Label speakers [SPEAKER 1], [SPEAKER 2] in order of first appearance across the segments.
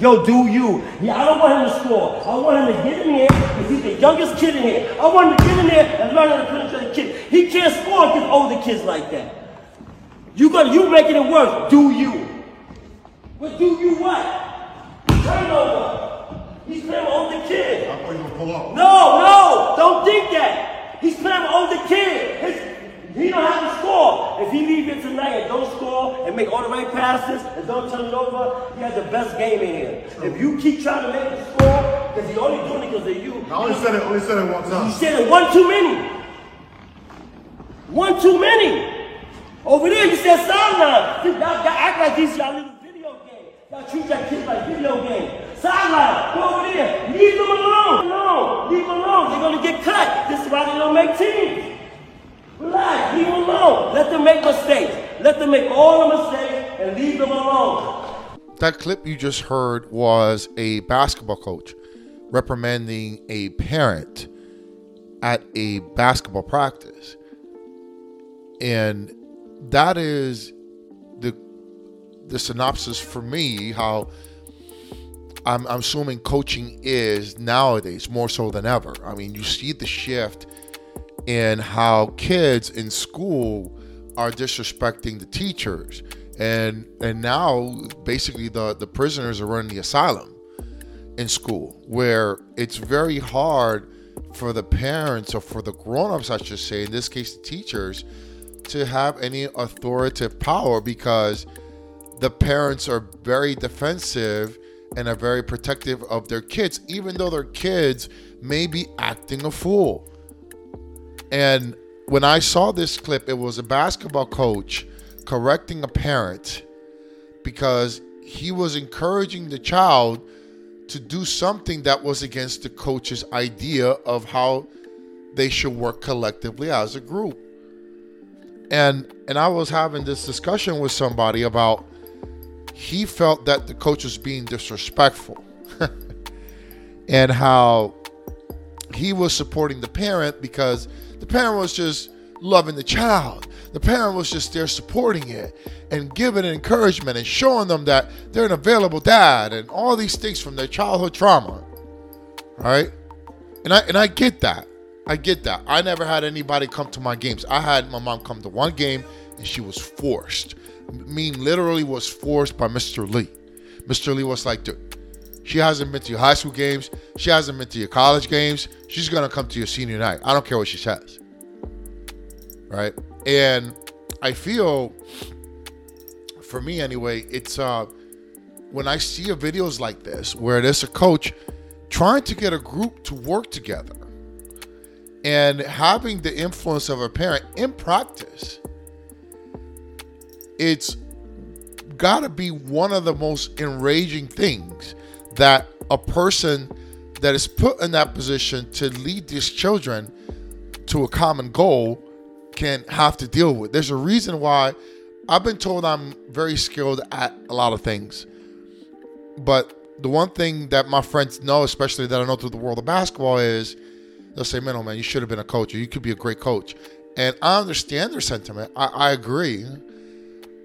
[SPEAKER 1] gonna bring him. Yo, do you? Yeah, I don't want him to score. I want him to get in here because he's the youngest kid in here. I want him to get in there and learn how to penetrate the kid. He can't score against older kids like that. You got you making it worse. Do you? But do you what? Turnover. He's playing with older kid.
[SPEAKER 2] I thought you were pull up.
[SPEAKER 1] No, no, don't think that. He's playing with older kid. His, he don't have to score. If he leave here tonight and don't score and make all the right passes and don't turn it over, he has the best game in here. If you keep trying to make him score, because he only doing it because of you.
[SPEAKER 2] I only said it. Only said it one
[SPEAKER 1] You said it one too many. One too many. Over there, you said sideline. Y'all, y'all act like these y'all little video games. Y'all treat that kid like video games. Sideline, go over there. Leave them alone. Alone. Leave them alone. They're gonna get cut. This is why they don't make teams. Relax. Leave them alone. Let them make mistakes. Let them make all the mistakes and leave them alone.
[SPEAKER 3] That clip you just heard was a basketball coach reprimanding a parent at a basketball practice. And that is the the synopsis for me how I'm, I'm assuming coaching is nowadays more so than ever. I mean, you see the shift in how kids in school are disrespecting the teachers. And and now basically the the prisoners are running the asylum in school where it's very hard for the parents or for the grown-ups I should say in this case the teachers to have any authoritative power because the parents are very defensive and are very protective of their kids even though their kids may be acting a fool and when I saw this clip, it was a basketball coach correcting a parent because he was encouraging the child to do something that was against the coach's idea of how they should work collectively as a group. And and I was having this discussion with somebody about he felt that the coach was being disrespectful and how he was supporting the parent because the parent was just loving the child. The parent was just there supporting it and giving encouragement and showing them that they're an available dad and all these things from their childhood trauma. Right? And I and I get that. I get that. I never had anybody come to my games. I had my mom come to one game and she was forced. Mean literally was forced by Mr. Lee. Mr. Lee was like, dude, she hasn't been to your high school games. She hasn't been to your college games. She's gonna come to your senior night. I don't care what she says. Right? And I feel, for me anyway, it's uh when I see videos like this where there's a coach trying to get a group to work together and having the influence of a parent in practice, it's got to be one of the most enraging things that a person that is put in that position to lead these children to a common goal can have to deal with. There's a reason why I've been told I'm very skilled at a lot of things. But the one thing that my friends know, especially that I know through the world of basketball, is they'll say, man, oh man, you should have been a coach or you could be a great coach. And I understand their sentiment. I, I agree.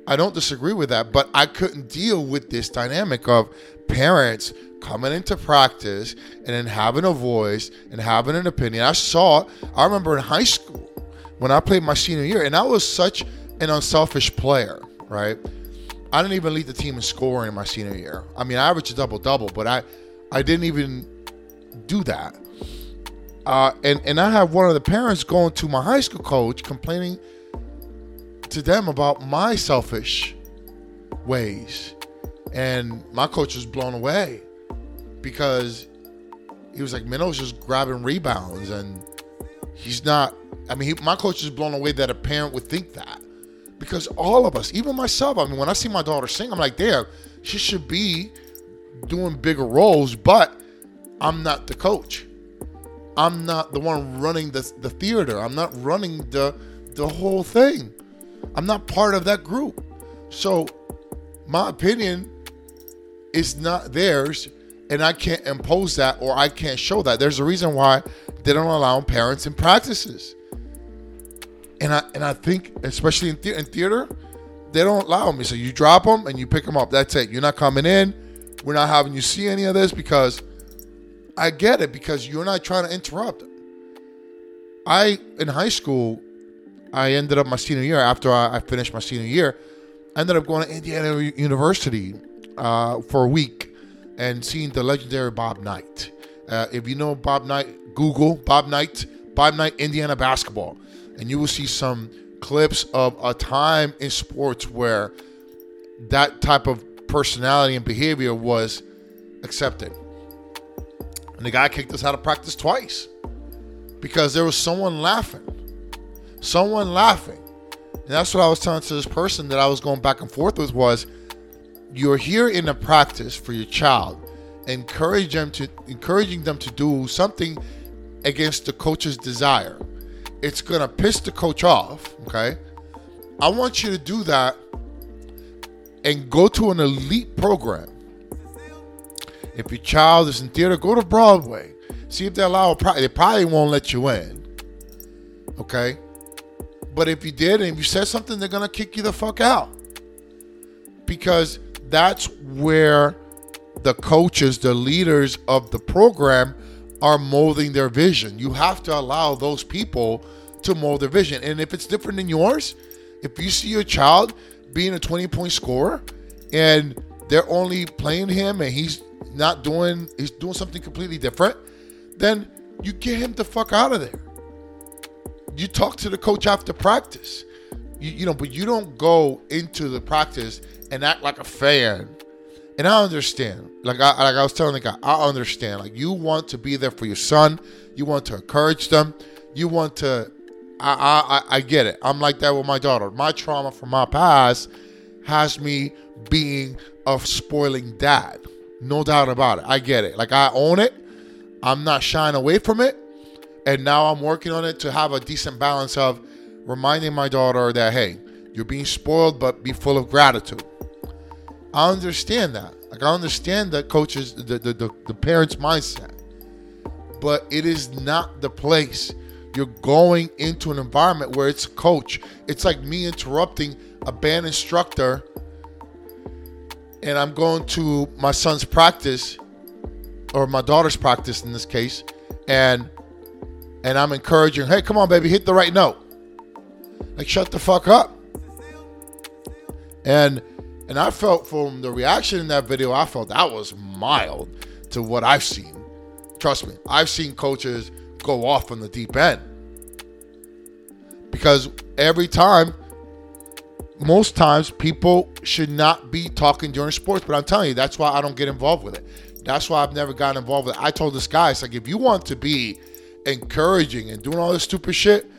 [SPEAKER 3] I don't disagree with that, but I couldn't deal with this dynamic of parents coming into practice and then having a voice and having an opinion. I saw. I remember in high school when I played my senior year, and I was such an unselfish player, right? I didn't even lead the team in scoring in my senior year. I mean, I averaged a double double, but I, I didn't even do that. Uh, and and I have one of the parents going to my high school coach complaining to them about my selfish ways, and my coach was blown away because he was like, Minnow's just grabbing rebounds, and he's not. I mean, he, my coach is blown away that a parent would think that because all of us, even myself, I mean, when I see my daughter sing, I'm like, there, she should be doing bigger roles, but I'm not the coach. I'm not the one running the, the theater. I'm not running the the whole thing. I'm not part of that group. So my opinion is not theirs, and I can't impose that or I can't show that. There's a reason why they don't allow parents in practices. And I and I think, especially in, the, in theater, they don't allow me. So you drop them and you pick them up. That's it. You're not coming in We're not having you see any of this because I get it because you're not trying to interrupt. I in high school, I ended up my senior year after I, I finished my senior year. I ended up going to Indiana University uh, for a week and seeing the legendary Bob Knight. Uh, if you know Bob Knight, Google Bob Knight, Bob Knight Indiana basketball, and you will see some clips of a time in sports where that type of personality and behavior was accepted. And the guy kicked us out of practice twice because there was someone laughing. Someone laughing. And that's what I was telling to this person that I was going back and forth with was you're here in a practice for your child, encourage them to encouraging them to do something against the coach's desire. It's gonna piss the coach off, okay? I want you to do that and go to an elite program. If your child is in theater, go to Broadway. See if they allow. They probably won't let you in. Okay, but if you did and if you said something, they're gonna kick you the fuck out because that's where the coaches, the leaders of the program, are molding their vision. You have to allow those people to mold their vision, and if it's different than yours, if you see your child being a 20 point scorer and they're only playing him and he's not doing he's doing something completely different then you get him the fuck out of there. You talk to the coach after practice. You, you know but you don't go into the practice and act like a fan and i understand like I, like I was telling the guy i understand like you want to be there for your son you want to encourage them you want to I, I I get it. I'm like that with my daughter. My trauma from my past has me being a spoiling dad. No doubt about it. I get it. Like I own it. I'm not shying away from it. And now I'm working on it to have a decent balance of reminding my daughter that hey, you're being spoiled, but be full of gratitude. I understand that. Like I understand the coaches, the the, the, the parents' mindset. But it is not the place you're going into an environment where it's coach. It's like me interrupting a band instructor and I'm going to my son's practice or my daughter's practice in this case and and I'm encouraging, "Hey, come on baby, hit the right note." Like shut the fuck up. And and I felt from the reaction in that video, I felt that was mild to what I've seen. Trust me, I've seen coaches go off on the deep end. Because every time, most times, people should not be talking during sports. But I'm telling you, that's why I don't get involved with it. That's why I've never gotten involved with it. I told this guy, it's like, if you want to be encouraging and doing all this stupid shit,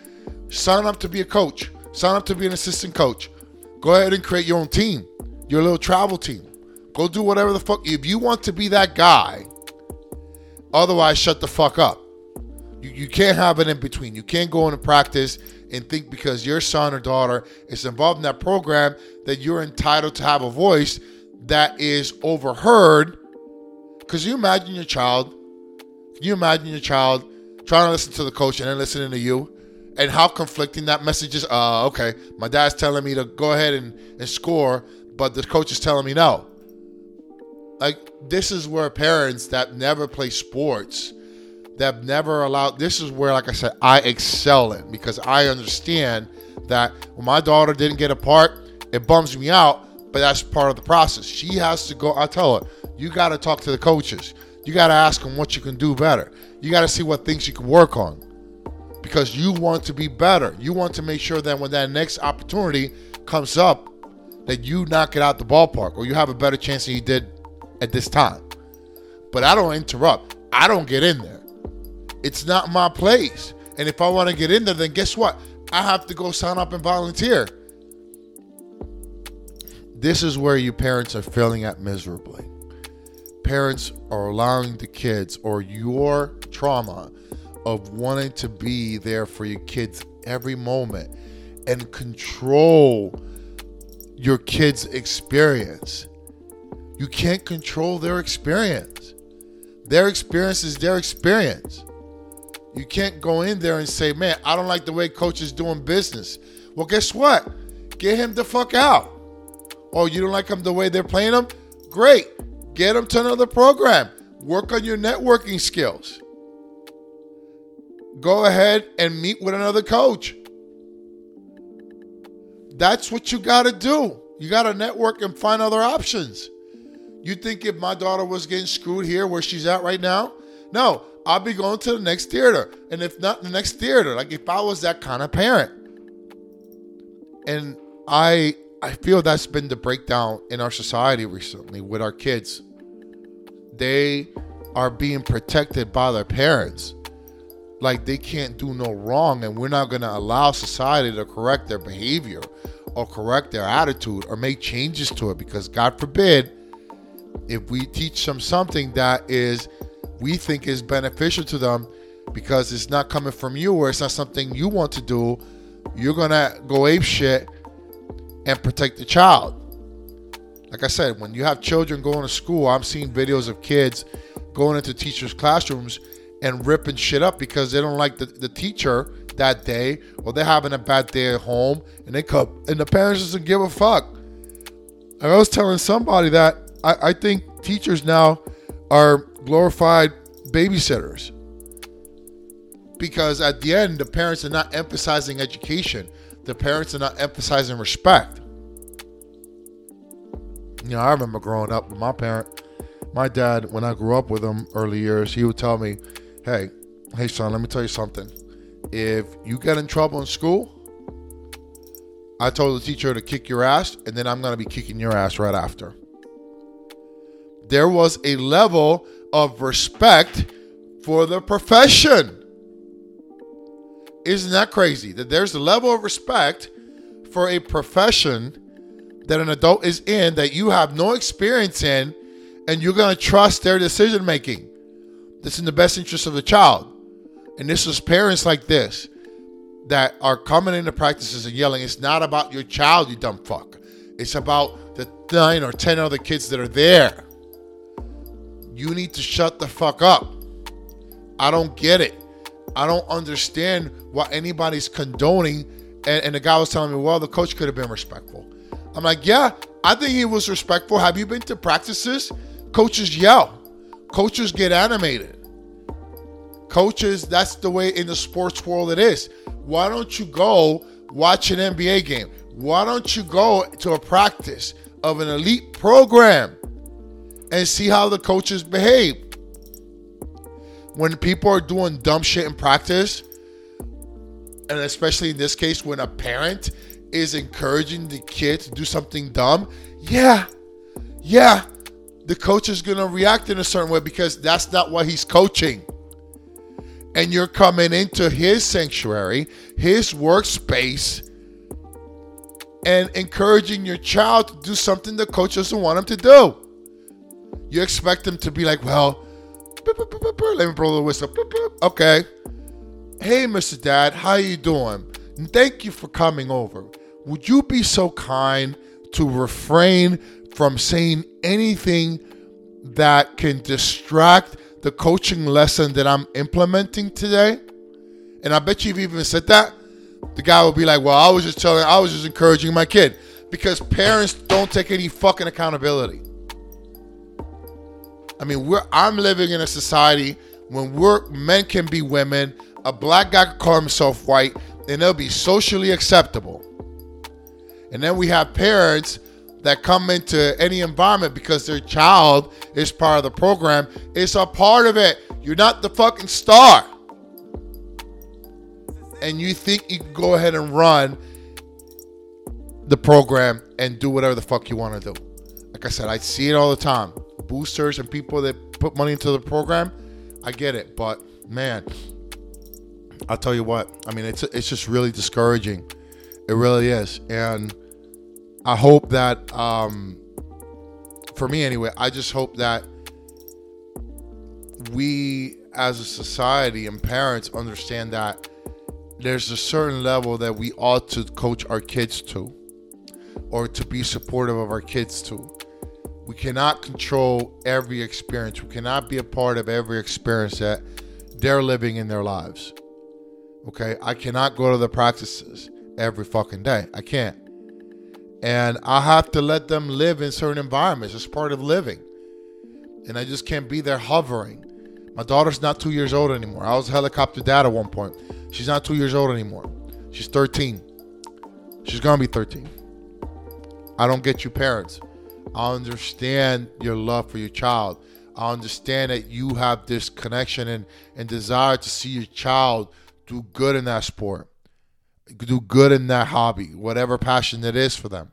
[SPEAKER 3] sign up to be a coach. Sign up to be an assistant coach. Go ahead and create your own team, your little travel team. Go do whatever the fuck. If you want to be that guy, otherwise, shut the fuck up. You, you can't have it in between. You can't go into practice and think because your son or daughter is involved in that program that you're entitled to have a voice that is overheard. Because you imagine your child, you imagine your child trying to listen to the coach and then listening to you? And how conflicting that message is. Uh, okay, my dad's telling me to go ahead and, and score, but the coach is telling me no. Like, this is where parents that never play sports that never allowed this is where like i said i excel in because i understand that when my daughter didn't get a part it bums me out but that's part of the process. She has to go i tell her you got to talk to the coaches. You got to ask them what you can do better. You got to see what things you can work on because you want to be better. You want to make sure that when that next opportunity comes up that you knock it out the ballpark or you have a better chance than you did at this time but i don't interrupt i don't get in there it's not my place. And if I want to get in there, then guess what? I have to go sign up and volunteer. This is where you parents are failing at miserably. Parents are allowing the kids or your trauma of wanting to be there for your kids every moment and control your kids' experience. You can't control their experience. Their experience is their experience. You can't go in there and say, man, I don't like the way coach is doing business. Well, guess what? Get him the fuck out. Oh, you don't like him the way they're playing him? Great. Get them to another program. Work on your networking skills. Go ahead and meet with another coach. That's what you got to do. You got to network and find other options. You think if my daughter was getting screwed here where she's at right now? No, I'll be going to the next theater. And if not the next theater, like if I was that kind of parent. And I I feel that's been the breakdown in our society recently with our kids. They are being protected by their parents. Like they can't do no wrong, and we're not gonna allow society to correct their behavior or correct their attitude or make changes to it because God forbid if we teach them something that is we think is beneficial to them because it's not coming from you or it's not something you want to do, you're gonna go ape shit and protect the child. Like I said, when you have children going to school, I'm seeing videos of kids going into teachers' classrooms and ripping shit up because they don't like the, the teacher that day or they're having a bad day at home and they come and the parents doesn't give a fuck. I was telling somebody that I, I think teachers now are glorified babysitters. Because at the end the parents are not emphasizing education. The parents are not emphasizing respect. You know i remember growing up with my parent my dad when i grew up with him early years he would tell me hey hey son let me tell you something if you get in trouble in school i told the teacher to kick your ass and then i'm going to be kicking your ass right after there was a level of respect for the profession. Isn't that crazy? That there's a level of respect for a profession that an adult is in that you have no experience in, and you're going to trust their decision making. That's in the best interest of the child. And this is parents like this that are coming into practices and yelling, it's not about your child, you dumb fuck. It's about the nine or ten other kids that are there you need to shut the fuck up. I don't get it. I don't understand why anybody's condoning. And, and the guy was telling me, well, the coach could have been respectful. I'm like, yeah, I think he was respectful. Have you been to practices? Coaches yell, coaches get animated. Coaches, that's the way in the sports world it is. Why don't you go watch an NBA game? Why don't you go to a practice of an elite program? and see how the coaches behave. When people are doing dumb shit in practice, and especially in this case, when a parent is encouraging the kid to do something dumb, yeah, yeah, the coach is gonna react in a certain way because that's not what he's coaching. And you're coming into his sanctuary, his workspace, and encouraging your child to do something the coach doesn't want him to do. You expect them to be like, well, let me blow the whistle. Okay. Hey, Mr. Dad, how are you doing? thank you for coming over. Would you be so kind to refrain from saying anything that can distract the coaching lesson that I'm implementing today? And I bet you've even said that. The guy will be like, well, I was just telling, I was just encouraging my kid. Because parents don't take any fucking accountability. I mean, we're I'm living in a society when we're men can be women, a black guy can call himself white, and it'll be socially acceptable. And then we have parents that come into any environment because their child is part of the program. It's a part of it. You're not the fucking star. And you think you can go ahead and run the program and do whatever the fuck you want to do. Like I said, I see it all the time boosters and people that put money into the program, I get it. But man, I'll tell you what. I mean, it's it's just really discouraging. It really is, and I hope that, um, for me anyway, I just hope that we as a society and parents understand that there's a certain level that we ought to coach our kids to or to be supportive of our kids to we cannot control every experience. We cannot be a part of every experience that they're living in their lives. Okay? I cannot go to the practices every fucking day. I can't. And I have to let them live in certain environments. It's part of living. and I just can't be there hovering. My daughter's not two years old anymore. I was helicopter dad at one point. She's not two years old anymore. She's 13. She's gonna be 13. I don't get you, parents. I understand your love for your child. I understand that you have this connection and, and desire to see your child do good in that sport, do good in that hobby, whatever passion it is for them.